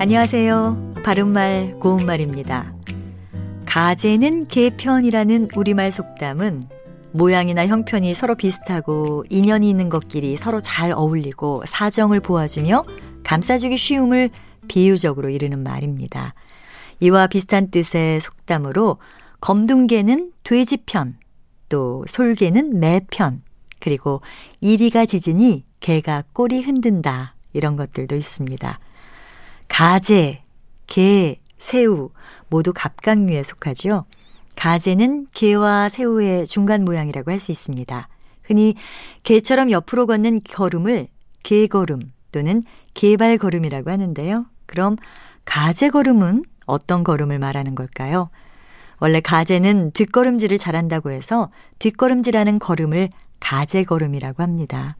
안녕하세요. 바른말 고운말입니다. 가재는 개편이라는 우리말 속담은 모양이나 형편이 서로 비슷하고 인연이 있는 것끼리 서로 잘 어울리고 사정을 보아주며 감싸주기 쉬움을 비유적으로 이르는 말입니다. 이와 비슷한 뜻의 속담으로 검둥개는 돼지편, 또 솔개는 매편, 그리고 이리가 짖으니 개가 꼬리 흔든다 이런 것들도 있습니다. 가재, 게, 새우 모두 갑각류에 속하죠. 가재는 게와 새우의 중간 모양이라고 할 수 있습니다. 흔히 게처럼 옆으로 걷는 걸음을 게걸음 또는 게발걸음이라고 하는데요. 그럼 가재걸음은 어떤 걸음을 말하는 걸까요? 원래 가재는 뒷걸음질을 잘한다고 해서 뒷걸음질하는 걸음을 가재걸음이라고 합니다.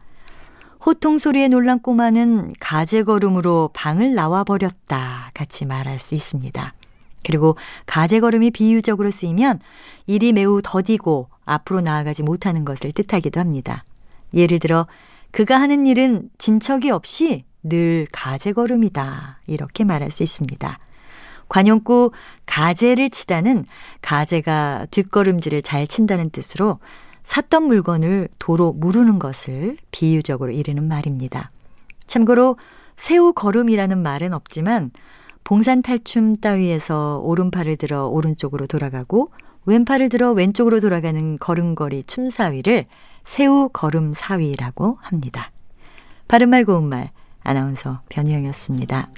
호통 소리에 놀란 꼬마는 가재걸음으로 방을 나와 버렸다 같이 말할 수 있습니다. 그리고 가재걸음이 비유적으로 쓰이면 일이 매우 더디고 앞으로 나아가지 못하는 것을 뜻하기도 합니다. 예를 들어 그가 하는 일은 진척이 없이 늘 가재걸음이다 이렇게 말할 수 있습니다. 관용구 가재를 치다는 가재가 뒷걸음질을 잘 친다는 뜻으로 샀던 물건을 도로 무르는 것을 비유적으로 이르는 말입니다. 참고로 새우 걸음이라는 말은 없지만 봉산 탈춤 따위에서 오른팔을 들어 오른쪽으로 돌아가고 왼팔을 들어 왼쪽으로 돌아가는 걸음걸이 춤사위를 새우 걸음 사위라고 합니다. 바른말 고운말 아나운서 변희영이었습니다.